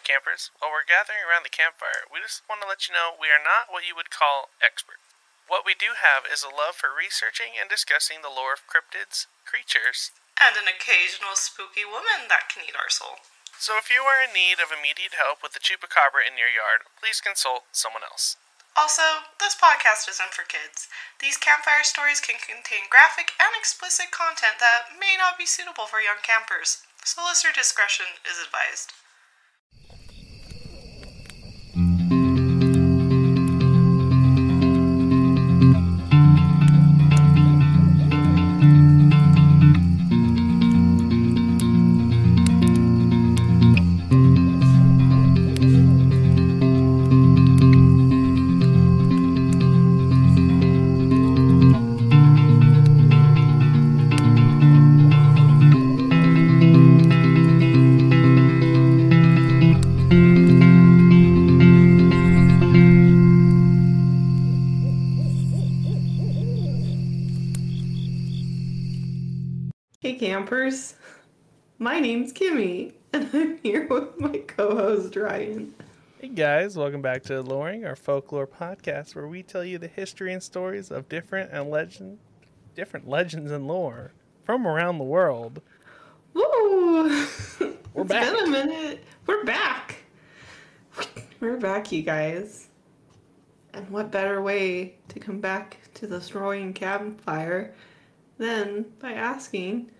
campers. While we're gathering around the campfire, we just want to let you know we are not what you would call experts. What we do have is a love for researching and discussing the lore of cryptids, creatures, And an occasional spooky woman that can eat our soul. So if you are in need of immediate help with the chupacabra in your yard, please consult someone else. Also, this podcast isn't for kids. These campfire stories can contain graphic and explicit content that may not be suitable for young campers, so listener discretion is advised. Name's Kimmy, and I'm here with my co-host Ryan. Hey guys, welcome back to Loring, our folklore podcast, where we tell you the history and stories of different and legend, different legends and lore from around the world. Woo! We're It's back. been a minute. We're back. We're back, you guys. And what better way to come back to this roaring campfire than by asking,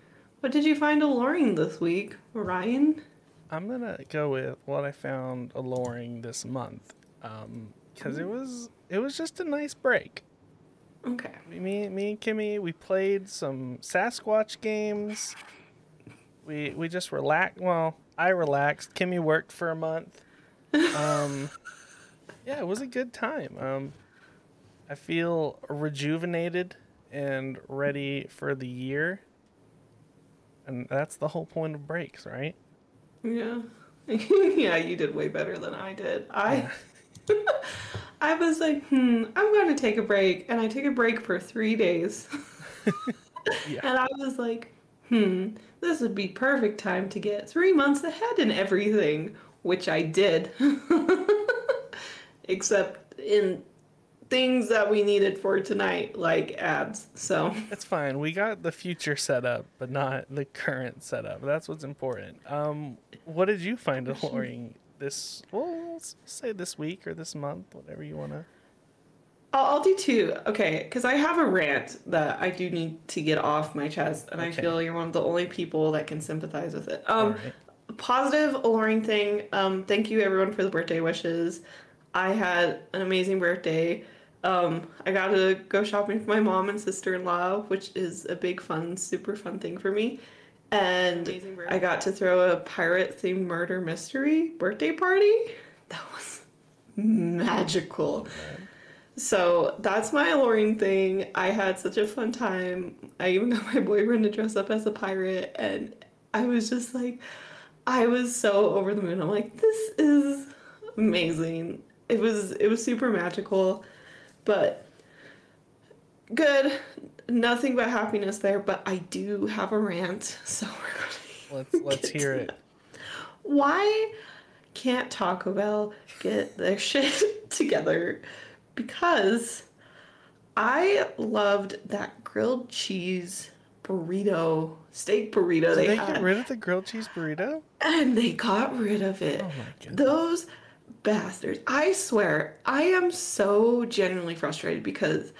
"What did you find alluring this week, Ryan?" I'm gonna go with what I found alluring this month, because it was it was just a nice break. Okay. Me, me and Kimmy, we played some Sasquatch games. We we just relaxed. Well, I relaxed. Kimmy worked for a month. Um, yeah, it was a good time. Um, I feel rejuvenated and ready for the year. And that's the whole point of breaks, right? Yeah. yeah, you did way better than I did. I I was like, hmm, I'm going to take a break. And I took a break for three days. Yeah. And I was like, hmm, this would be perfect time to get three months ahead in everything, which I did. Except in things that we needed for tonight, like ads. So, It's fine. We got the future set up, but not the current setup. That's what's important. Um, what did you find alluring this? Well, let's say this week or this month, whatever you wanna. I'll, I'll do two. Okay, because I have a rant that I do need to get off my chest, and I feel you're one of the only people that can sympathize with it. Um, Alright. positive, alluring thing. Um, thank you everyone for the birthday wishes. I had an amazing birthday. Um, I got to go shopping for my mom and sister-in-law, which is a big fun, super fun thing for me. And I got to throw a pirate-themed murder mystery birthday party. That was magical. So that's my alluring thing. I had such a fun time. I even got my boyfriend to dress up as a pirate, and I was just like, I was so over the moon. I'm like, this is amazing. It was it was super magical, but good. Nothing but happiness there. But I do have a rant, so we're gonna. Let's let's hear it. that. Why can't Taco Bell get their shit together? Because I loved that grilled cheese burrito, steak burrito Did they, they had, get rid of the grilled cheese burrito? and they got rid of it. Oh my goodness. Those bastards. I swear, I am so genuinely frustrated because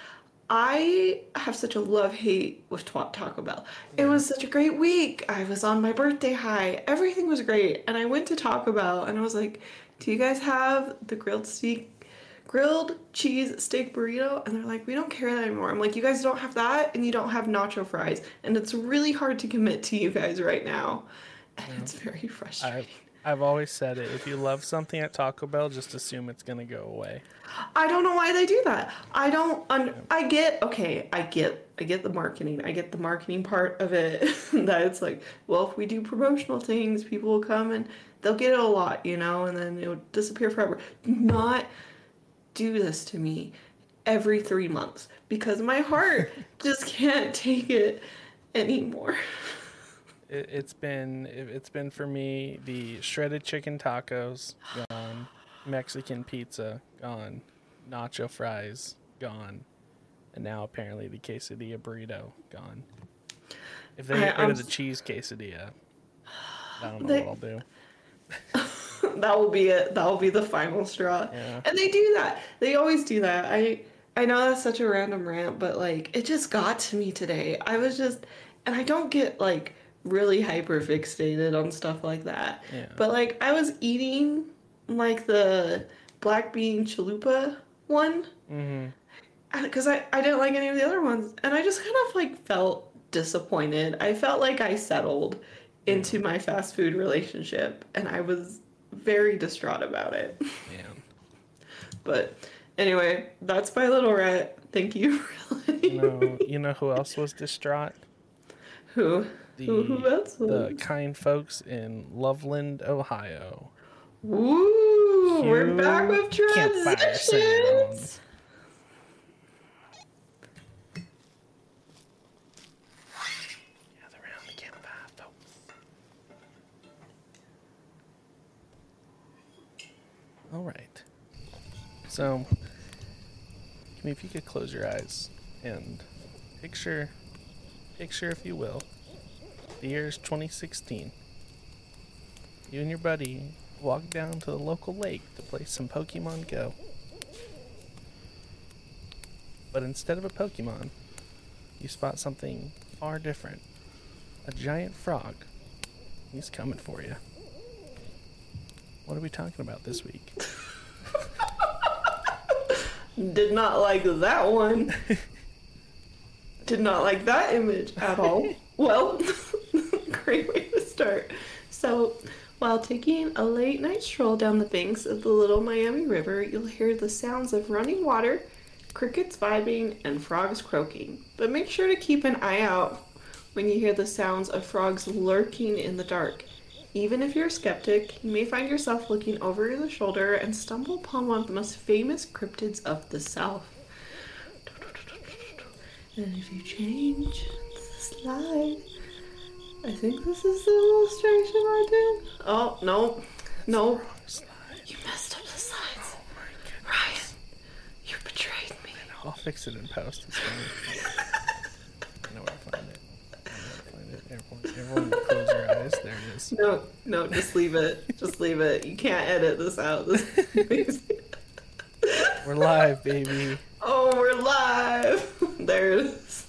I have such a love hate with Twa- Taco Bell. It was such a great week. I was on my birthday high. Everything was great. And I went to Taco Bell and I was like, Do you guys have the grilled steak? Grilled cheese steak burrito, and they're like, we don't carry that anymore. I'm like, you guys don't have that, and you don't have nacho fries, and it's really hard to commit to you guys right now, and it's very frustrating. I've I've always said it. If you love something at Taco Bell, just assume it's gonna go away. I don't know why they do that. I don't. Un- I get. Okay, I get. I get the marketing. I get the marketing part of it. that it's like, well, if we do promotional things, people will come and they'll get it a lot, you know, and then it'll disappear forever. Do not do this to me every three months because my heart just can't take it anymore. It, it's been it, it's been for me the shredded chicken tacos gone, Mexican pizza gone, nacho fries gone, and now apparently the quesadilla burrito gone. If they get rid I'm of the cheese quesadilla, I don't know They- what I'll do. that will be it. That will be the final straw. Yeah. And they do that. They always do that. I I know that's such a random rant, but like it just got to me today. I was just and I don't get like really hyper fixated on stuff like that. Yeah. But like I was eating like the black bean chalupa one Mm-hmm. because I, I didn't like any of the other ones and i just kind of like felt disappointed i felt like i settled into my fast food relationship and i was very distraught about it Yeah. but anyway that's my little rant thank you You know, you know who else was distraught? who The the kind folks in Loveland, Ohio. Ooh, we're back with transitions Gather around the campfire, folks. All right. So, if you could close your eyes and picture, picture, if you will, the year is 2016. You and your buddy walk down to the local lake to play some Pokemon Go. But instead of a Pokemon, you spot something far different. A giant frog. He's coming for you. What are we talking about this week? Did not like that one. Did not like that image at all. well, great way to start. So, while taking a late night stroll down the banks of the Little Miami River, you'll hear the sounds of running water, crickets vibing, and frogs croaking. But make sure to keep an eye out when you hear the sounds of frogs lurking in the dark. Even if you're a skeptic, you may find yourself looking over your shoulder and stumble upon one of the most famous cryptids of the South. And if you change the slide, I think this is the illustration I did. Oh, no. No. You messed up the slides. Ryan, you betrayed me. I'll fix it in post. It's fine. I know where to find it. I know where to find it. Everyone, everyone close your eyes. There it is. No, no, just leave it. Just leave it. You can't edit this out. This We're live, baby. Oh, we're live! There it is.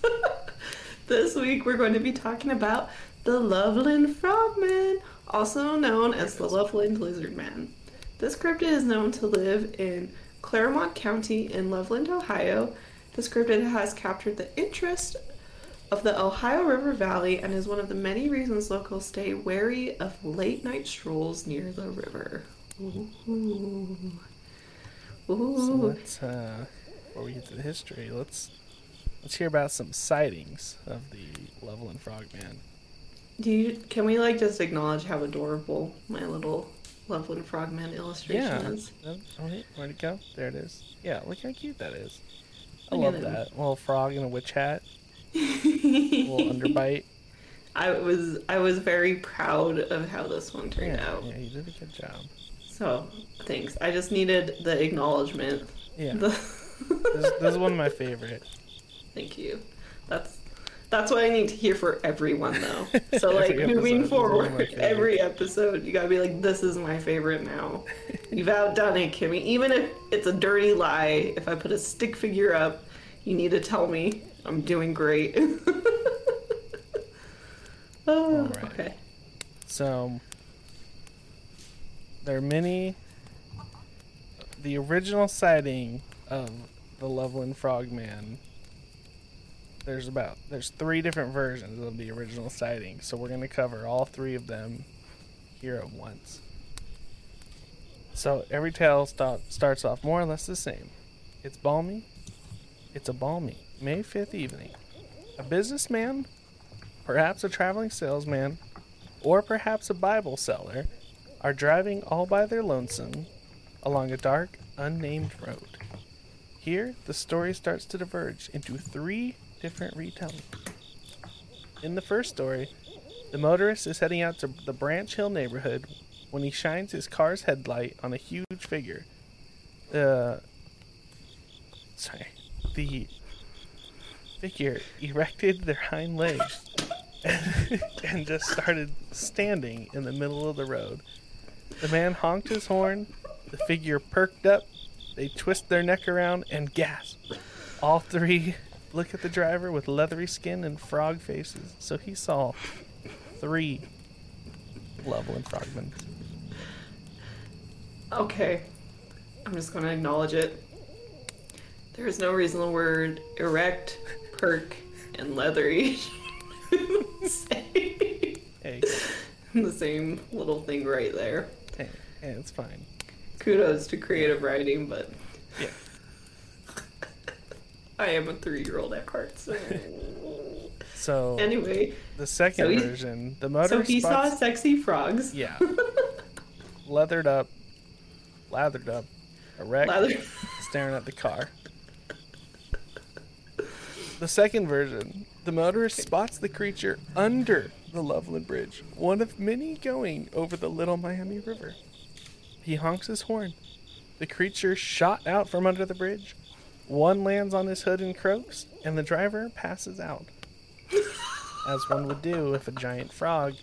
this week we're going to be talking about the Loveland Frogman, also known as the Loveland Lizard Man. This cryptid is known to live in Clermont County in Loveland, Ohio. This cryptid has captured the interest of the Ohio River Valley and is one of the many reasons locals stay wary of late night strolls near the river. Ooh. So Ooh. let's, uh, before we get to the history, let's let's hear about some sightings of the Loveland Frogman. Do you can we like just acknowledge how adorable my little Loveland Frogman illustration Yeah. is? Oh, wait, where'd it go? There it is. Yeah, look how cute that is. I Look love that. little frog in a witch hat, little underbite. I was I was very proud of how this one turned Yeah, out. yeah, you did a good job. So thanks. I just needed the acknowledgement. Yeah, The- this, this is one of my favorites. Thank you. That's that's what I need to hear for everyone though. So like moving is one of my forward, every episode you gotta be like, this is my favorite now. You've outdone it, Kimmy. Even if it's a dirty lie, if I put a stick figure up, you need to tell me I'm doing great. oh, Alright. okay. So there are many. The original sighting of the Loveland Frogman. There's about there's three different versions of the original sighting, so we're gonna cover all three of them here at once. So every tale sta- starts off more or less the same. It's balmy. It's a balmy May 5th evening. A businessman, perhaps a traveling salesman, or perhaps a Bible seller, are driving all by their lonesome along a dark, unnamed road. Here, the story starts to diverge into three different retellings. In the first story, The motorist is heading out to the Branch Hill neighborhood when he shines his car's headlight on a huge figure. The sorry, the figure erected their hind legs and just started standing in the middle of the road. The man honked his horn. The figure perked up. They twist their neck around and gasp. All three look at the driver with leathery skin and frog faces. So he saw three Loveland frogmen. Okay. I'm just going to acknowledge it. There is no reason the word erect, perk, and leathery say Hey, the same little thing right there. hey, hey, it's fine. Kudos to creative writing, but Yeah. I am a three year old at heart, so. So Anyway, the second so he- version, the motor so he saw sexy frogs. yeah, leathered up, lathered up, erect, Lather- staring at the car. The second version, the motorist spots the creature under the Loveland Bridge, one of many going over the Little Miami River. He honks his horn. The creature shot out from under the bridge. One lands on his hood and croaks, and the driver passes out. As one would do if a giant frog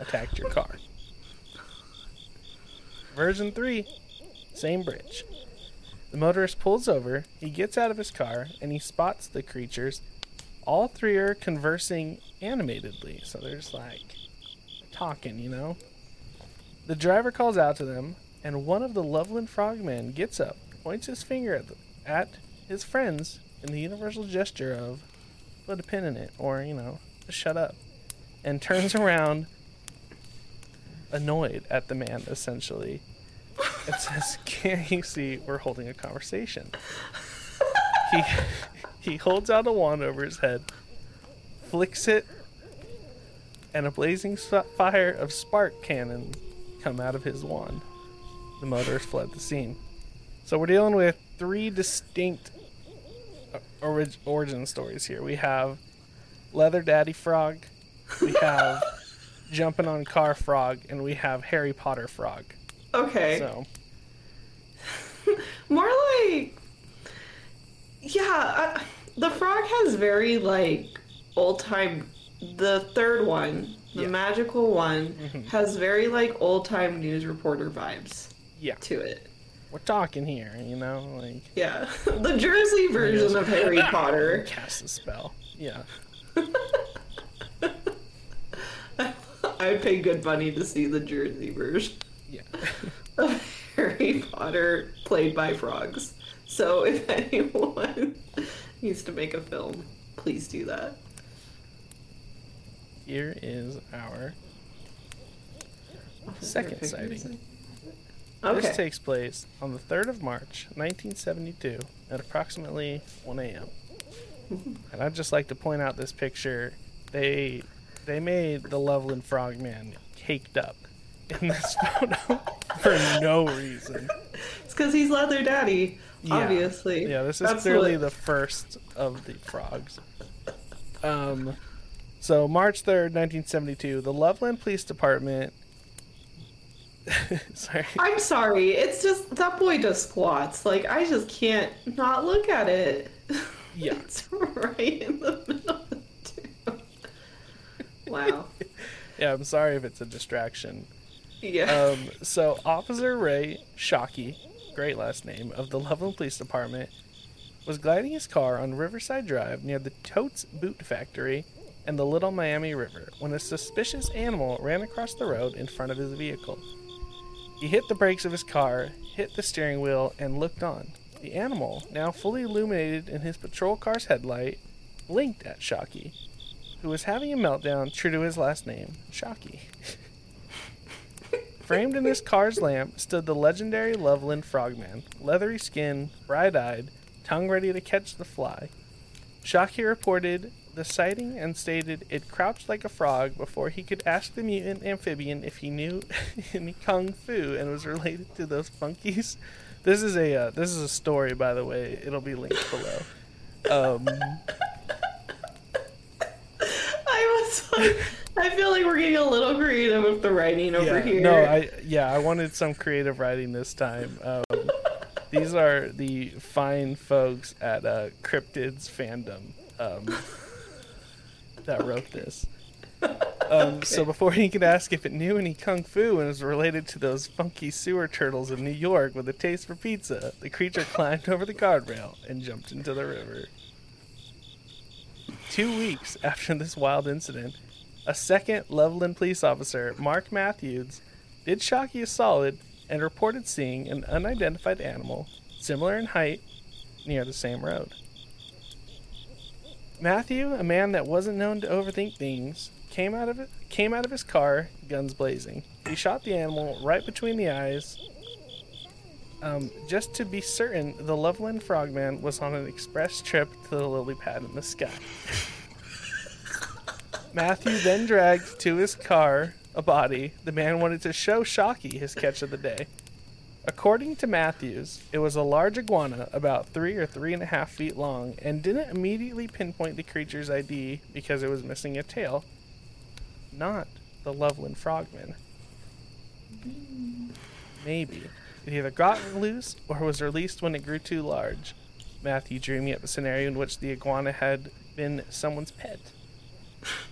attacked your car. Version 3, same bridge. The motorist pulls over, he gets out of his car, and he spots the creatures. All three are conversing animatedly, so they're just like talking, you know? The driver calls out to them, and one of the Loveland frogmen gets up, points his finger at, the, at his friends in the universal gesture of put a pin in it, or, you know, shut up, and turns around annoyed at the man, essentially. It says, Can't you see we're holding a conversation? he, he holds out a wand over his head, flicks it, and a blazing fire of spark cannon come out of his wand. The motorist fled the scene. So we're dealing with three distinct orig- origin stories here. We have Leather Daddy Frog, we have Jumping on Car Frog, and we have Harry Potter Frog. Okay. So More like. Yeah, uh, the frog has very, like, old time. The third one, the Yeah. magical one, Mhm. has very, like, old time news reporter vibes yeah, to it. We're talking here, you know, like Yeah. the Jersey version of Harry Potter. cast a spell. Yeah, I'd pay good money to see the Jersey version yeah. of Harry Potter played by frogs. So if anyone needs to make a film, please do that. Here is our Second sighting. Okay. This takes place on the 3rd of March, 1972, at approximately 1 a.m. and I'd just like to point out this picture. They they made the Loveland Frogman caked up in this photo for no reason. It's because he's Leather Daddy, Yeah. obviously. Yeah, this is That's clearly the first of the frogs. Um, so March third, nineteen seventy-two, the Loveland Police Department. Sorry. I'm sorry. It's just that boy does squats. Like I just can't not look at it. Yeah. it's right in the middle. of the. Wow. Yeah, I'm sorry if it's a distraction. Yeah. Um, so Officer Ray Shockey, great last name, of the Loveland Police Department, was gliding his car on Riverside Drive near the Totes Boot Factory and the Little Miami River when a suspicious animal ran across the road in front of his vehicle. He hit the brakes of his car, hit the steering wheel, and looked on. The animal, now fully illuminated in his patrol car's headlight, blinked at Shockey, who was having a meltdown true to his last name, Shockey. Framed in his car's lamp stood the legendary Loveland Frogman, leathery skin, bright eyed, tongue ready to catch the fly. Shockey reported the sighting and stated it crouched like a frog before he could ask the mutant amphibian if he knew any kung fu and was related to those funkies. This is a uh, this is a story, by the way. It'll be linked below. Um, I It's like, I feel like we're getting a little creative with the writing over yeah, here. No, I yeah, I wanted some creative writing this time. Um, these are the fine folks at uh, Cryptids fandom um, that wrote this. Um, So before he could ask if it knew any kung fu and was related to those funky sewer turtles in New York with a taste for pizza, the creature climbed over the guardrail and jumped into the river. Two weeks after this wild incident, a second Loveland police officer, Mark Matthews, did Shockey a solid and reported seeing an unidentified animal, similar in height, near the same road. Matthew, a man that wasn't known to overthink things, came out of it, came out of his car, guns blazing. He shot the animal right between the eyes. Um, just to be certain, the Loveland Frogman was on an express trip to the lily pad in the sky. Matthew then dragged to his car a body. The man wanted to show Shockey his catch of the day. According to Matthews, it was a large iguana about three or three and a half feet long and didn't immediately pinpoint the creature's ID because it was missing a tail. Not the Loveland Frogman. Maybe. It either got loose or was released when it grew too large. Matthew dreaming up a scenario in which the iguana had been someone's pet.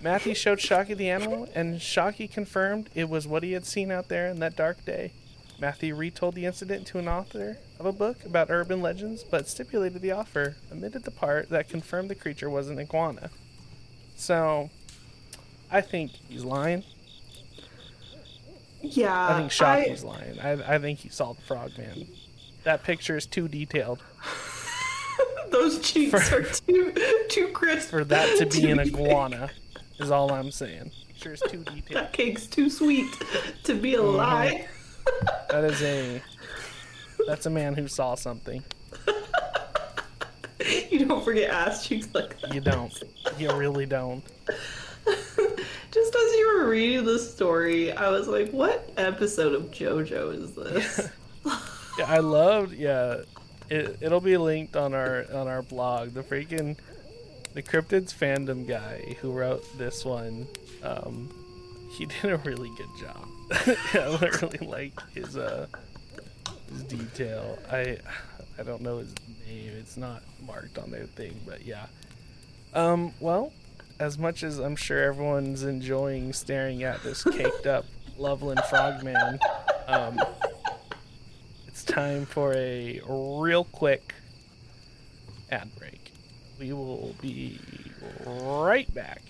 Matthew showed Shockey the animal, and Shockey confirmed it was what he had seen out there in that dark day. Matthew retold the incident to an author of a book about urban legends, but stipulated the offer omitted the part that confirmed the creature was an iguana. So, I think he's lying. yeah. I think Shockey's lying. I, I think he saw the frogman. That picture is too detailed those cheeks For- are too too crisp for that to be an iguana, is all I'm saying. Sure, it's too detailed. That cake's too sweet to be a Mm-hmm. lie. That is a. That's a man who saw something. You don't forget ass cheeks like that. You don't. You really don't. Just as you were reading the story, I was like, what episode of JoJo is this? Yeah, I loved. Yeah, it it'll be linked on our on our blog. The freaking the cryptids fandom guy who wrote this one. Um, he did a really good job. I really like his uh his detail. I I don't know his name. It's not marked on their thing, but yeah. Um. Well, as much as I'm sure everyone's enjoying staring at this caked up Loveland Frogman, um, it's time for a real quick ad break. We will be right back.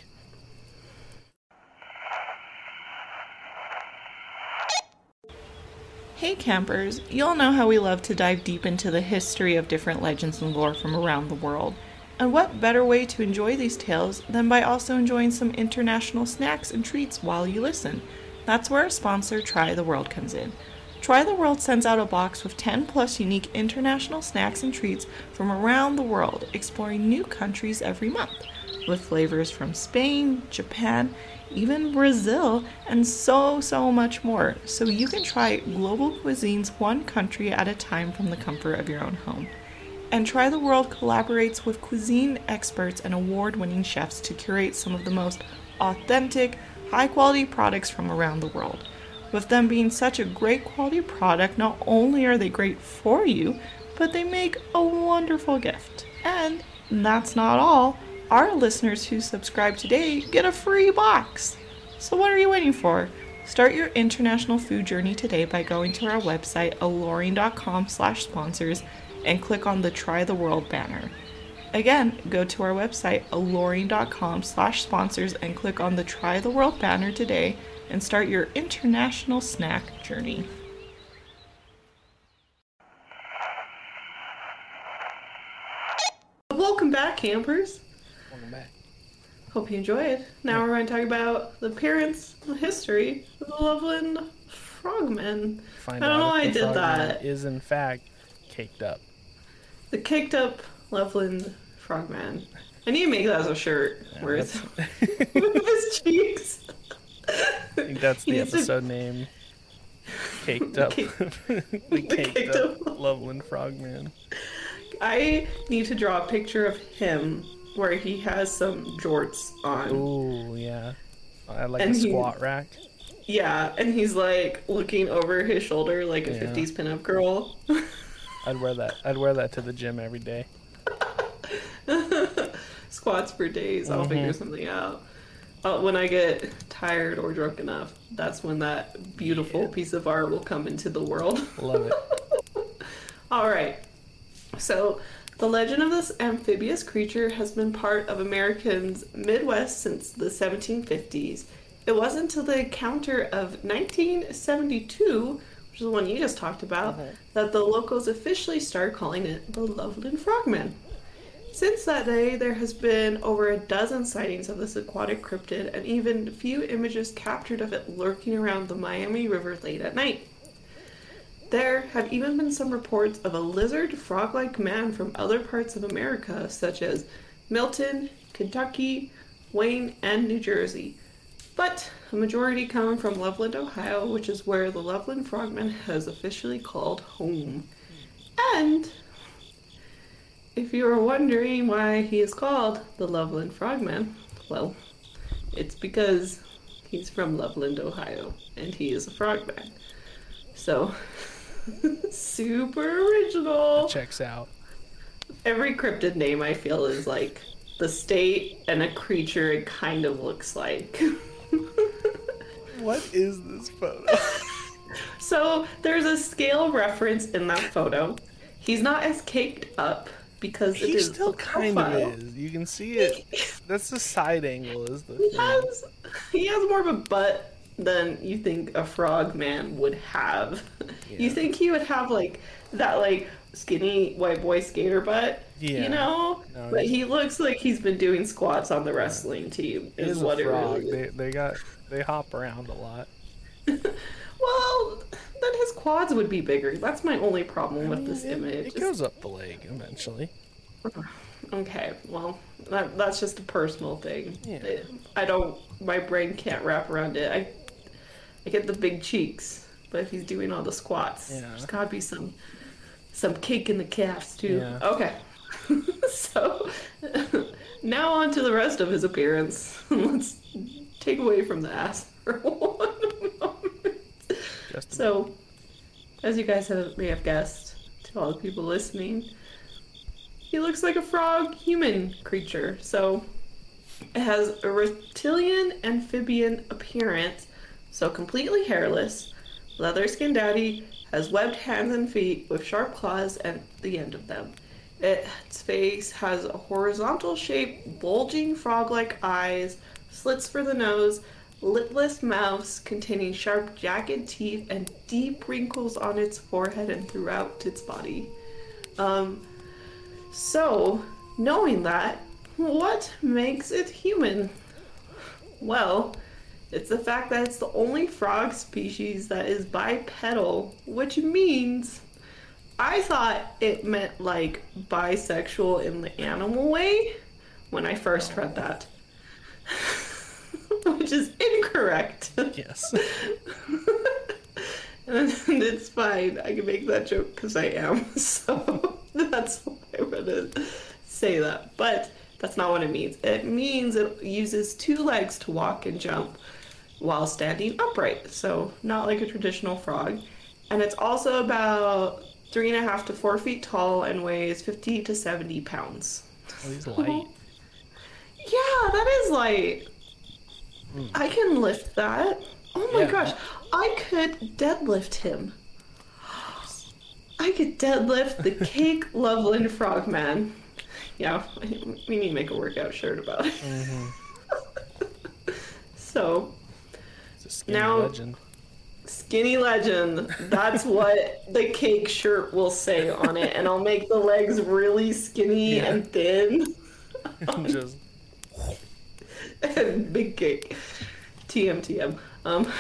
Hey campers, you all know how we love to dive deep into the history of different legends and lore from around the world. And what better way to enjoy these tales than by also enjoying some international snacks and treats while you listen? That's where our sponsor Try the World comes in. Try the World sends out a box with 10 plus unique international snacks and treats from around the world, exploring new countries every month, with flavors from Spain, Japan, even Brazil, and so, so much more. So you can try global cuisines one country at a time from the comfort of your own home. And Try the World collaborates with cuisine experts and award winning chefs to curate some of the most authentic, high quality products from around the world. With them being such a great quality product, not only are they great for you, but they make a wonderful gift. And that's not all. Our listeners who subscribe today get a free box. So what are you waiting for? Start your international food journey today by going to our website alluring.com slash sponsors and click on the Try the World banner. Again, go to our website alluring.com slash sponsors and click on the Try the World banner today and start your international snack journey. Welcome back, campers. Welcome back. Hope you enjoyed. Now we're going to talk about the parents, the history of the Loveland Frogmen. Find I don't know why I did that. Is in fact caked up. The caked up Loveland Frogman. I need to make that as a shirt. Yeah, where with his cheeks. I think that's the to- episode name. Caked up. Cake- the caked, caked up, up- Loveland Frogman. I need to draw a picture of him where he has some jorts on. Ooh, yeah. I like And a he- squat rack. Yeah, and he's like looking over his shoulder like a Yeah. 50s pinup girl. I'd wear that. I'd wear that to the gym every day. Squats for days. I'll figure Mhm. something out. Uh, when I get tired or drunk enough, that's when that beautiful piece of art will come into the world. Love it. All right. So, the legend of this amphibious creature has been part of Americans' Midwest since the 1750s. It wasn't until the encounter of 1972, which is the one you just talked about, that the locals officially started calling it the Loveland Frogman. Since that day, there has been over a dozen sightings of this aquatic cryptid and even a few images captured of it lurking around the Miami River late at night. There have even been some reports of a lizard frog like man from other parts of America, such as Milton, Kentucky, Wayne, and New Jersey. But a majority come from Loveland, Ohio, which is where the Loveland Frogman has officially called home. And if you are wondering why he is called the Loveland Frogman, well, it's because he's from Loveland, Ohio, and he is a frogman. So, super original. Checks out. Every cryptid name I feel is like the state and a creature it kind of looks like. What is this photo? so, there's a scale reference in that photo. He's not as caked up because it he is still kind profile. of is. You can see it. That's the side angle. Is the He thing. has he has more of a butt than you think a frog man would have. You think he would have like that like skinny white boy skater butt, Yeah. you know? No, but he looks like he's been doing squats on the wrestling team. Is what it really is. They they got they hop around a lot. Well, then his quads would be bigger. That's my only problem with this it, image. It goes up the leg eventually. Okay, well, that, that's just a personal thing. Yeah. I don't. My brain can't wrap around it. I, I get the big cheeks, but if he's doing all the squats, Yeah. there's gotta be some, some cake in the calves too. Yeah. Okay. so, now on to the rest of his appearance. Let's take away from the ass for one moment. So, as you guys have, may have guessed, to all the people listening, he looks like a frog human creature. So, it has a reptilian amphibian appearance, so completely hairless. Leather skinned daddy has webbed hands and feet with sharp claws at the end of them. Its face has a horizontal shape, bulging frog like eyes, slits for the nose, lipless mouths containing sharp, jagged teeth, and deep wrinkles on its forehead and throughout its body. Um, so, knowing that, what makes it human? Well, it's the fact that it's the only frog species that is bipedal, which means I thought it meant like bisexual in the animal way when I first read that. which is incorrect. yes. and it's fine. I can make that joke because I am. So that's why I'm gonna say that. But that's not what it means. It means it uses two legs to walk and jump while standing upright. So not like a traditional frog. And it's also about three and a half to four feet tall and weighs 50 to 70 pounds. Oh, he's light. Yeah, that is light. I can lift that. Oh my Yeah. gosh, I could deadlift him. I could deadlift the cake Loveland Frogman. Yeah, we need to make a workout shirt about it. hmm So, skinny Now- legend. skinny legend. That's what the cake shirt will say on it, and I'll make the legs really skinny Yeah. and thin. Just and big cake. TM Um,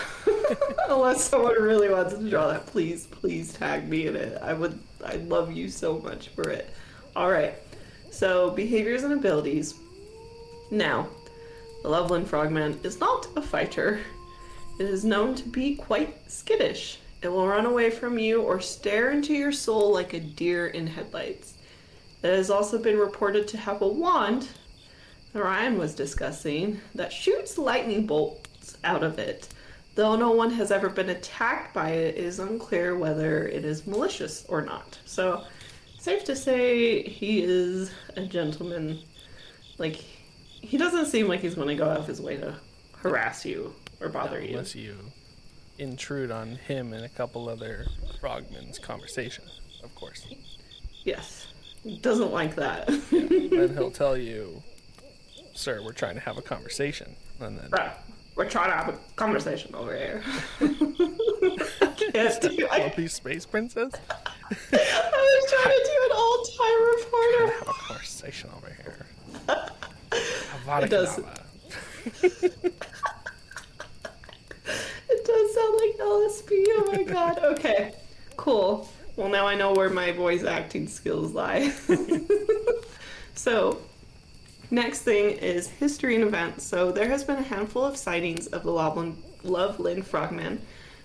unless someone really wants to draw that, please, please tag me in it. I would, I'd love you so much for it. All right. So behaviors and abilities. Now, the Loveland Frogman is not a fighter. It is known to be quite skittish. It will run away from you or stare into your soul like a deer in headlights. It has also been reported to have a wand Ryan was discussing that shoots lightning bolts out of it. Though no one has ever been attacked by it, it is unclear whether it is malicious or not. So, safe to say he is a gentleman. Like, he doesn't seem like he's going to go out of his way to harass you or bother you. Unless you intrude on him and a couple other frogmen's conversation, of course. Yes. He doesn't like that. then he'll tell you, "Sir, we're trying to have a conversation," and then Right. We're trying to have a conversation over here. Can't do- I, Lumpy Space Princess I was trying to do an old time reporter. have a conversation over here. Avada It does. Does sound like LSP. Oh my god. Okay. Cool. Well, now I know where my voice acting skills lie. so, next thing is history and events. So, there has been a handful of sightings of the Loveland, Loveland frogman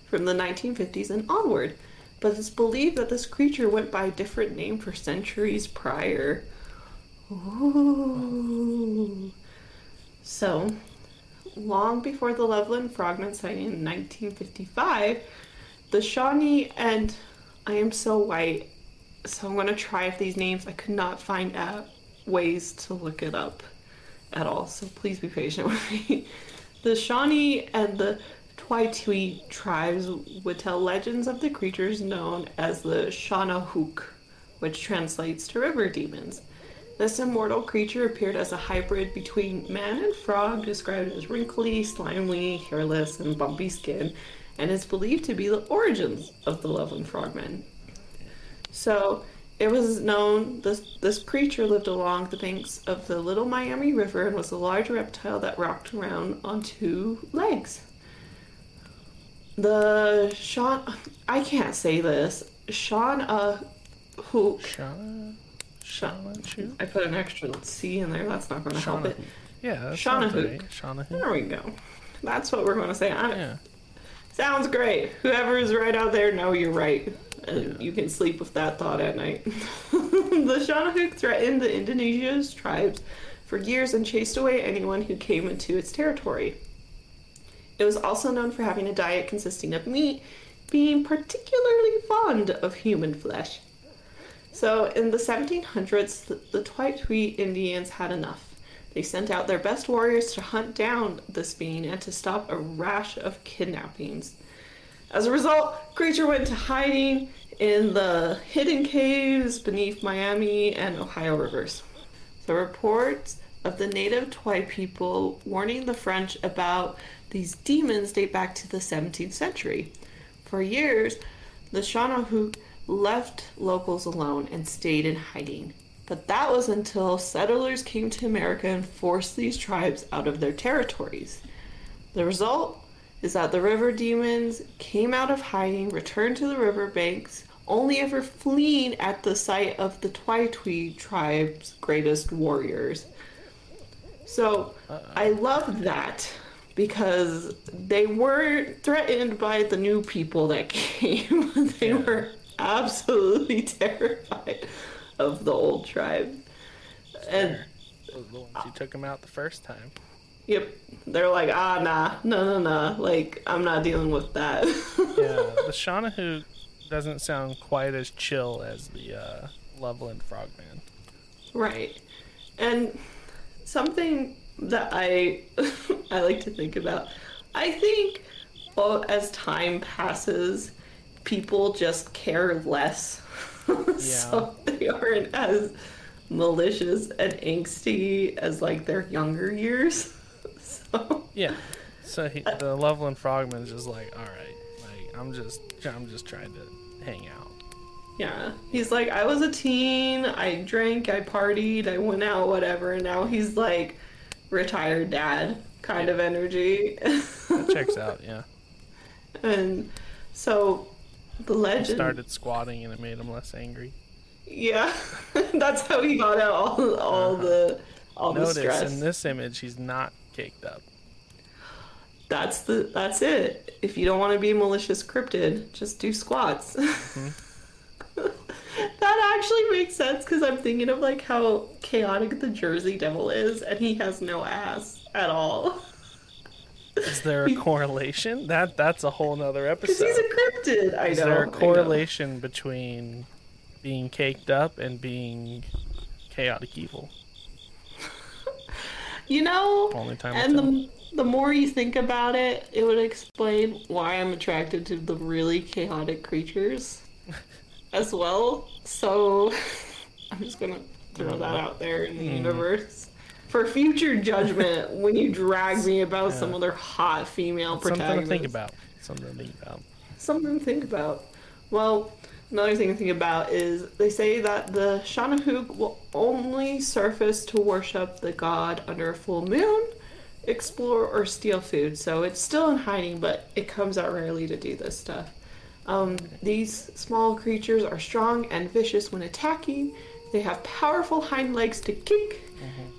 from the 1950s and onward, but it's believed that this creature went by a different name for centuries prior. Ooh. So, long before the Loveland Frogman sighting in 1955, the Shawnee and I am so white, so I'm gonna try if these names I could not find out ways to look it up at all. So please be patient with me. The Shawnee and the Twaitwi tribes would tell legends of the creatures known as the Shanahook, which translates to river demons. This immortal creature appeared as a hybrid between man and frog, described as wrinkly, slimy, hairless, and bumpy skin, and is believed to be the origins of the Loveland Frogmen. So, it was known this this creature lived along the banks of the Little Miami River and was a large reptile that rocked around on two legs. The Sean, I can't say this. Sean, uh, who Shauna, Shauna, Chu? I put an extra C in there. That's not going to help it. Yeah, that sounds Shaunahook. right. Shaunahook. There we go. That's what we're going to say. I, Yeah. Sounds great. Whoever is right out there, know you're right. Uh, and you can sleep with that thought at night. the Shanahook threatened the Indonesia's tribes for years and chased away anyone who came into its territory. It was also known for having a diet consisting of meat, being particularly fond of human flesh. So, in the 1700s, the, the Twaitwi Indians had enough. They sent out their best warriors to hunt down this being and to stop a rash of kidnappings. As a result, Creature went to hiding in the hidden caves beneath Miami and Ohio rivers. The reports of the native Twi people warning the French about these demons date back to the 17th century. For years, the Shanahook left locals alone and stayed in hiding. But that was until settlers came to America and forced these tribes out of their territories. The result is that the river demons came out of hiding, returned to the riverbanks, only ever fleeing at the sight of the Twaitwi tribe's greatest warriors. So I love that because they weren't threatened by the new people that came. they Yeah. were absolutely terrified of the old tribe. And Those the ones who took him out the first time. Yep. They're like, ah, nah, no, no, no. Like, I'm not dealing with that. Yeah, the Shaunahook doesn't sound quite as chill as the uh, Loveland Frogman. right. And something that I I like to think about, I think, well, as time passes, people just care less. so they aren't as malicious and angsty as like their younger years. so Yeah. So he, the Loveland Frogman is just like, all right, like I'm just, I'm just trying to hang out. Yeah. He's like, I was a teen, I drank, I partied, I went out, whatever, and now he's like retired dad kind of energy. That checks out. Yeah. and so the He legend started squatting and it made him less angry. Yeah. That's how he got out all all the all the Uh-huh. Notice stress. in this image, he's not caked up. That's the that's it. If you don't want to be malicious cryptid, just do squats. Mm-hmm. that actually makes sense because I'm thinking of like how chaotic the Jersey Devil is, and he has no ass at all. Is there a correlation? That that's a whole nother Because episode. he's a cryptid. I know. Is there a correlation between being caked up and being chaotic evil? You know, Only time and the the more you think about it, it would explain why I'm attracted to the really chaotic creatures as well. So I'm just gonna throw that out there in the Hmm. universe for future judgment when you drag me about some other hot female Something protagonist. to think about. Something to think about. Something to think about. Well, another thing to think about is they say that the Shawnahooc will only surface to worship the god under a full moon, explore, or steal food. So it's still in hiding, but it comes out rarely to do this stuff. Um, these small creatures are strong and vicious when attacking. They have powerful hind legs to kick,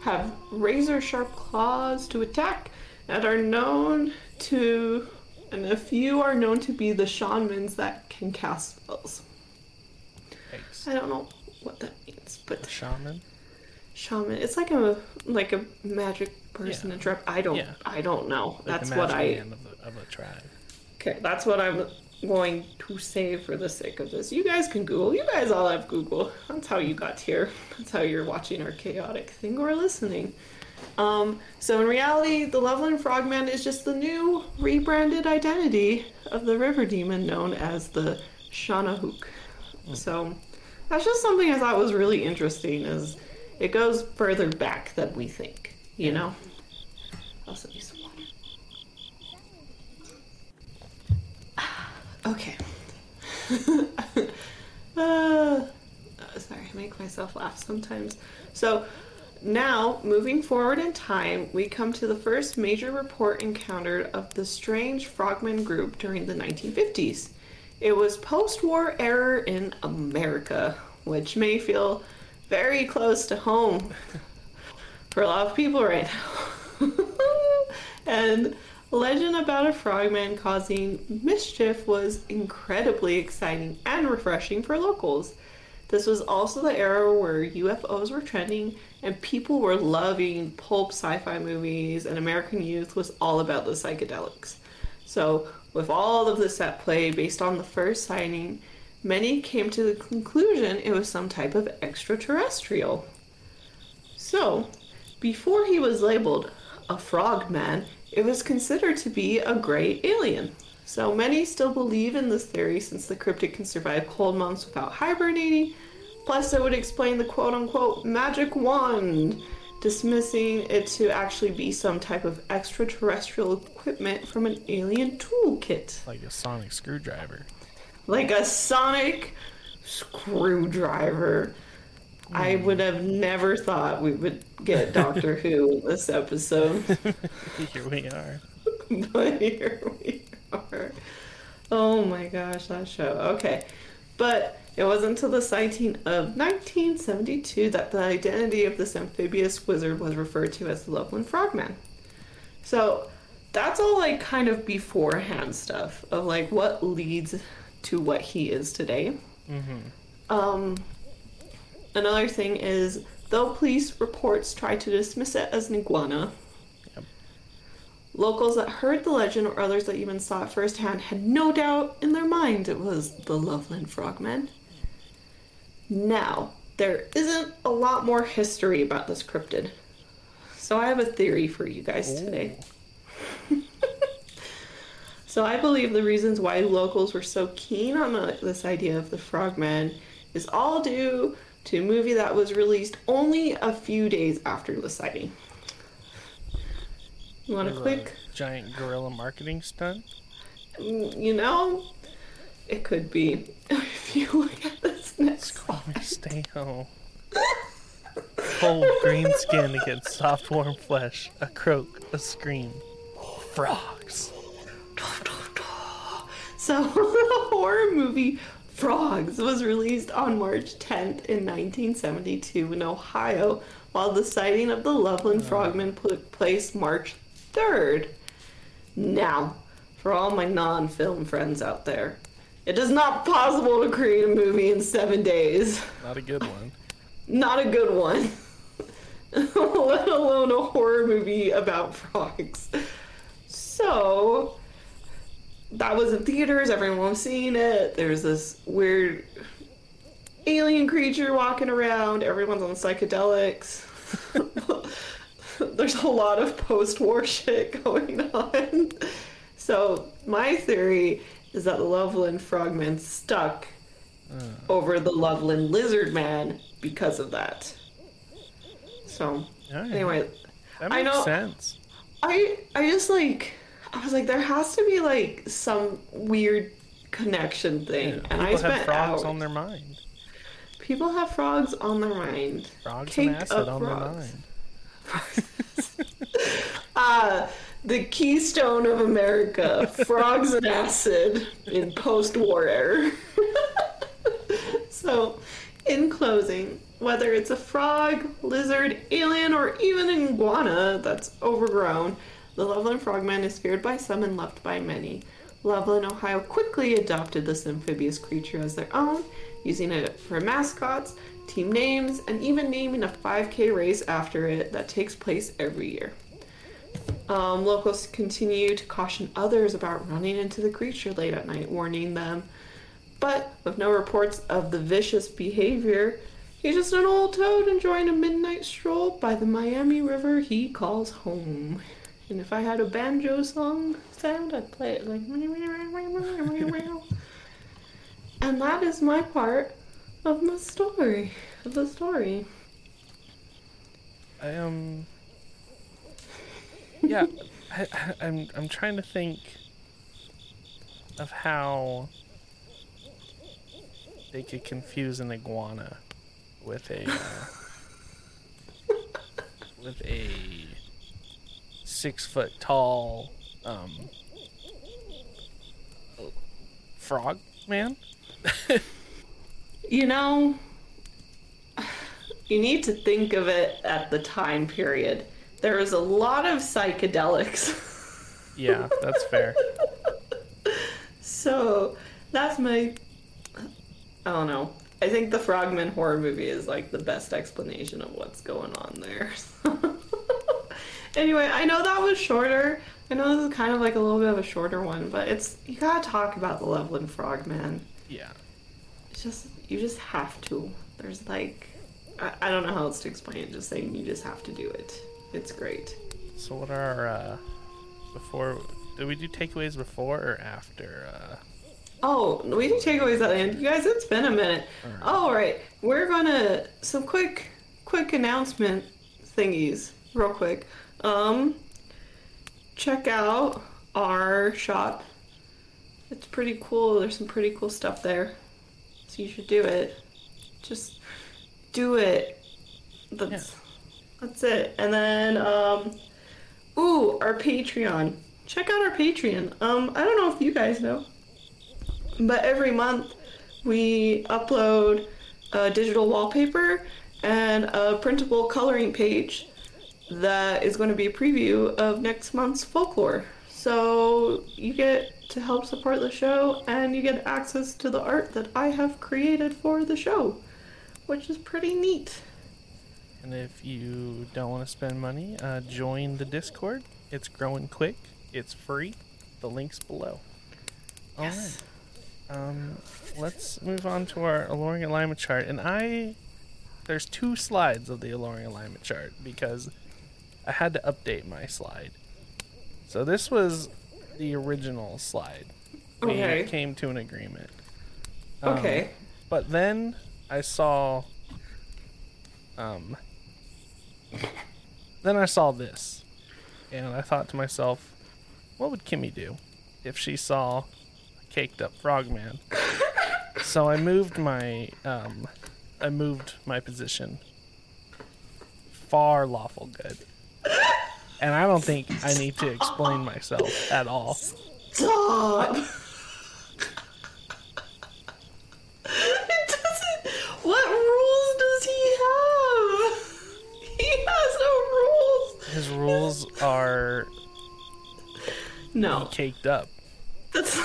have razor sharp claws to attack, and are known to, and a few are known to be the shamans that can cast spells. Thanks. I don't know what that means, but Shaman. shaman, it's like a like a magic person Yeah. in trap. I don't, Yeah. I don't know. Like That's what I. of the, of the tribe. Okay, that's what I'm going to say for the sake of this. You guys can Google. You guys all have Google. That's how you got here. That's how you're watching our chaotic thing or listening. Um, so in reality, the Loveland Frogman is just the new rebranded identity of the river demon known as the Shawnahooc. So that's just something I thought was really interesting as it goes further back than we think, you know also need some water. Okay. uh, sorry, I make myself laugh sometimes. So now, moving forward in time, we come to the first major report encountered of the strange frogman group during the 1950s. It was post war era in America, which may feel very close to home for a lot of people right now. and legend about a frogman causing mischief was incredibly exciting and refreshing for locals. This was also the era where UFOs were trending and people were loving pulp sci-fi movies and American youth was all about the psychedelics. So, with all of this at play based on the first sighting, many came to the conclusion it was some type of extraterrestrial. So, before he was labeled a frogman, it was considered to be a gray alien. So many still believe in this theory since the cryptid can survive cold months without hibernating. Plus, it would explain the quote unquote magic wand, dismissing it to actually be some type of extraterrestrial equipment from an alien toolkit. Like a sonic screwdriver. Like a sonic screwdriver. I would have never thought we would get Doctor Who in this episode. Here we are. but here we are. Oh my gosh, that show. Okay. But it wasn't until the sighting of 1972 that the identity of this amphibious wizard was referred to as the Loveland Frogman. So that's all like kind of beforehand stuff of like what leads to what he is today. Um, another thing is, though police reports try to dismiss it as an iguana, Yep. locals that heard the legend or others that even saw it firsthand had no doubt in their mind it was the Loveland Frogman. Now, there isn't a lot more history about this cryptid. So I have a theory for you guys today. So I believe the reasons why locals were so keen on the, this idea of the frogman is all due to a movie that was released only a few days after the sighting. You want a There's quick, giant guerrilla marketing stunt. Mm, you know, it could be. If you look at this next Squammy, stay home. Cold green skin against soft warm flesh. A croak, a scream. Frogs. So, the horror movie Frogs was released on March 10th in 1972 in Ohio, while the sighting of the Loveland oh. Frogman took place March 3rd. Now, for all my non film friends out there, It is not possible to create a movie in seven days. Not a good one. Not a good one. Let alone a horror movie about frogs. So that was in theaters, everyone was seeing it. There's this weird alien creature walking around, everyone's on psychedelics. There's a lot of post war shit going on. So, my theory is that the Loveland Frogman stuck hmm. over the Loveland Lizard Man because of that. So, Alright. anyway, That I makes know- sense. I I just like I was like there has to be like some weird connection thing, Yeah, and I people have spent frogs hours. on their mind. People have frogs on their mind. Frogs Cake and acid on their mind. Uh, the keystone of America, frogs and acid in post-war era. so, in closing, whether it's a frog, lizard, alien, or even an iguana that's overgrown, the Loveland Frogman is feared by some and loved by many. Loveland, Ohio quickly adopted this amphibious creature as their own, using it for mascots, team names, and even naming a 5K race after it that takes place every year. Um, locals continue to caution others about running into the creature late at night, warning them. But with no reports of the vicious behavior, he's just an old toad enjoying a midnight stroll by the Miami River he calls home. And if I had a banjo song sound, I'd play it like. and that is my part of the story. Of the story. I um. Yeah, I, I, I'm I'm trying to think of how they could confuse an iguana with a uh, with a six foot tall um frog man. You know, you need to think of it at the time period. There was a lot of psychedelics. Yeah, that's fair. so that's my. I don't know. I think the Frogman horror movie is like the best explanation of what's going on there. anyway, I know that was shorter. I know this is kind of like a little bit of a shorter one, but it's you gotta talk about the Loveland Frogman. Yeah. It's just you just have to. There's like I, I don't know how else to explain it. Just saying you just have to do it. It's great. So what are our uh before did we do takeaways before or after uh Oh, we do takeaways at the end. You guys, it's been a minute. All right, we're gonna some quick, quick announcement thingies, real quick. Um, check out our shop. It's pretty cool. There's some pretty cool stuff there, so you should do it. Just do it. That's that's it. And then um, ooh, our Patreon. Check out our Patreon. Um, I don't know if you guys know. But every month we upload a digital wallpaper and a printable coloring page that is going to be a preview of next month's folklore. So you get to help support the show and you get access to the art that I have created for the show, which is pretty neat. and if you don't want to spend money, uh join the Discord. It's growing quick. It's free. The link's below. All right. Yes. Um let's move on to our alluring alignment chart. And I there's two slides of the alluring alignment chart because I had to update my slide. So this was the original slide. We Okay. came to an agreement. Um, Okay. But then I saw um then I saw this and I thought to myself, what would Kimmy do if she saw a caked up frogman? so I moved my um I moved my position far lawful good. And I don't think I need to explain myself at all. Stop! it doesn't. What rules does he have? He has no rules. His rules are No, caked up. that's.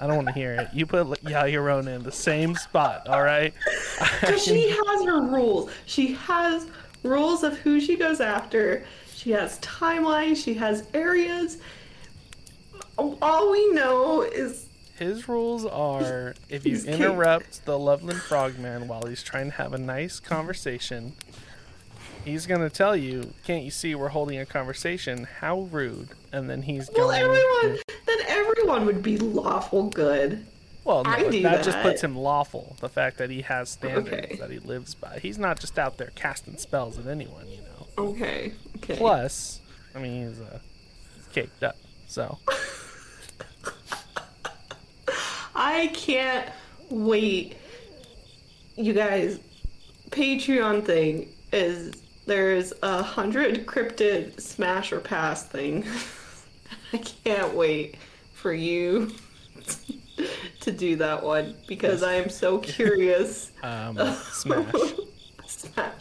I don't want to hear it. You put La Llorona in the same spot, all right? Because she has her rules. She has rules of who she goes after. She has timelines. She has areas. All we know is His rules are if you interrupt the Loveland Frogman while he's trying to have a nice conversation, he's gonna tell you, "Can't you see we're holding a conversation? How rude!" And then he's well, going. everyone. Then everyone would be lawful good. Well, no, I do that, just puts him lawful. The fact that he has standards Okay. that he lives by. He's not just out there casting spells at anyone, you know. Okay. Okay. Plus, I mean, he's uh, he's caked up. So I can't wait. You guys, Patreon thing is there's a hundred cryptid smash or pass thing. I can't wait for you to do that one because I am so curious. um, smash. smash.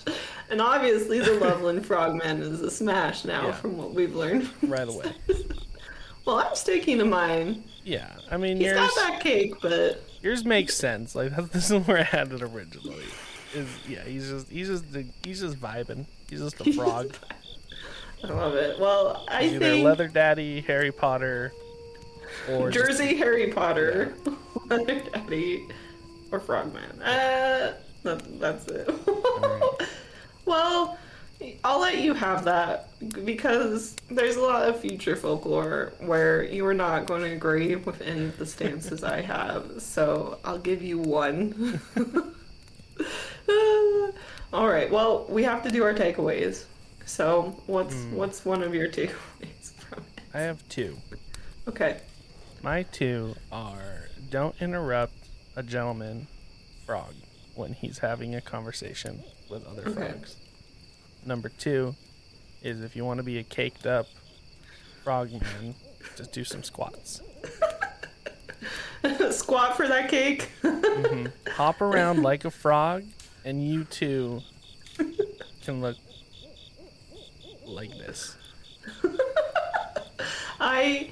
And obviously the Loveland Frogman is a smash now Yeah. from what we've learned. right away. Well, I'm sticking to mine. Yeah, I mean He's yours got that cake, but yours makes sense. Like this is where I had it originally. Is yeah, he's just he's just he's just vibing. He's just a frog. I love it. Well, I either think Leather Daddy, Harry Potter, or just- Jersey Harry Potter, Leather Daddy, or Frogman. Uh, that, that's it. Well, I'll let you have that because there's a lot of future folklore where you are not going to agree with any of the stances I have. So I'll give you one. All right. Well, we have to do our takeaways. So what's Hmm. what's one of your takeaways from it? I have two. Okay. My two are don't interrupt a gentleman frog when he's having a conversation with other Okay. frogs. Number two is if you want to be a caked up frogman, just do some squats. Squat for that cake. Mm-hmm. Hop around like a frog, and you too can look like this. I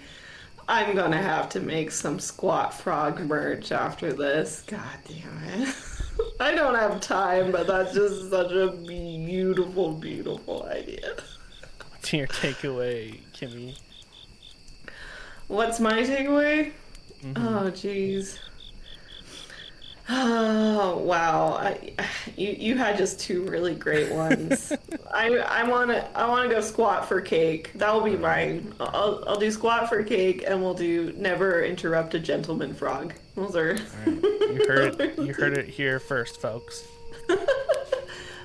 I'm gonna have to make some squat frog merch after this. God damn it. I don't have time, but that's just such a beautiful, beautiful idea. What's your takeaway, Kimmy? What's my takeaway? Mm-hmm. Oh jeez. Oh wow! I, you you had just two really great ones. I I wanna I wanna go squat for cake. That will be mine. I'll I'll do squat for cake, and we'll do never interrupt a gentleman frog. Those are. You heard it. You heard it here first, folks.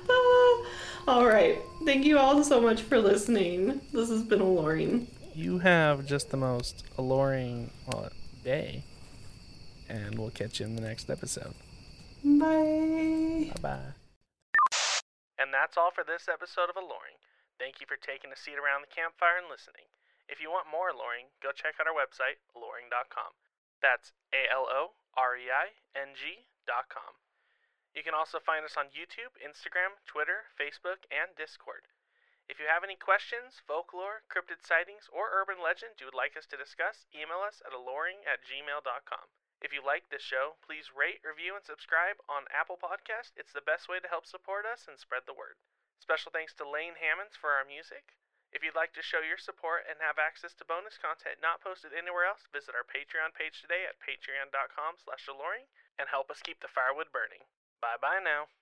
Ah, all right. Thank you all so much for listening. This has been alluring. You have just the most alluring well, day, and we'll catch you in the next episode. Bye. Bye bye. And that's all for this episode of Alluring. Thank you for taking a seat around the campfire and listening. If you want more alluring, go check out our website, alluring.com. That's A L O R E I N G.com. You can also find us on YouTube, Instagram, Twitter, Facebook, and Discord. If you have any questions, folklore, cryptid sightings, or urban legend you would like us to discuss, email us at alluring at gmail.com. If you like this show, please rate, review, and subscribe on Apple Podcast. It's the best way to help support us and spread the word. Special thanks to Lane Hammonds for our music. If you'd like to show your support and have access to bonus content not posted anywhere else, visit our Patreon page today at patreon.com slash and help us keep the firewood burning. Bye bye now.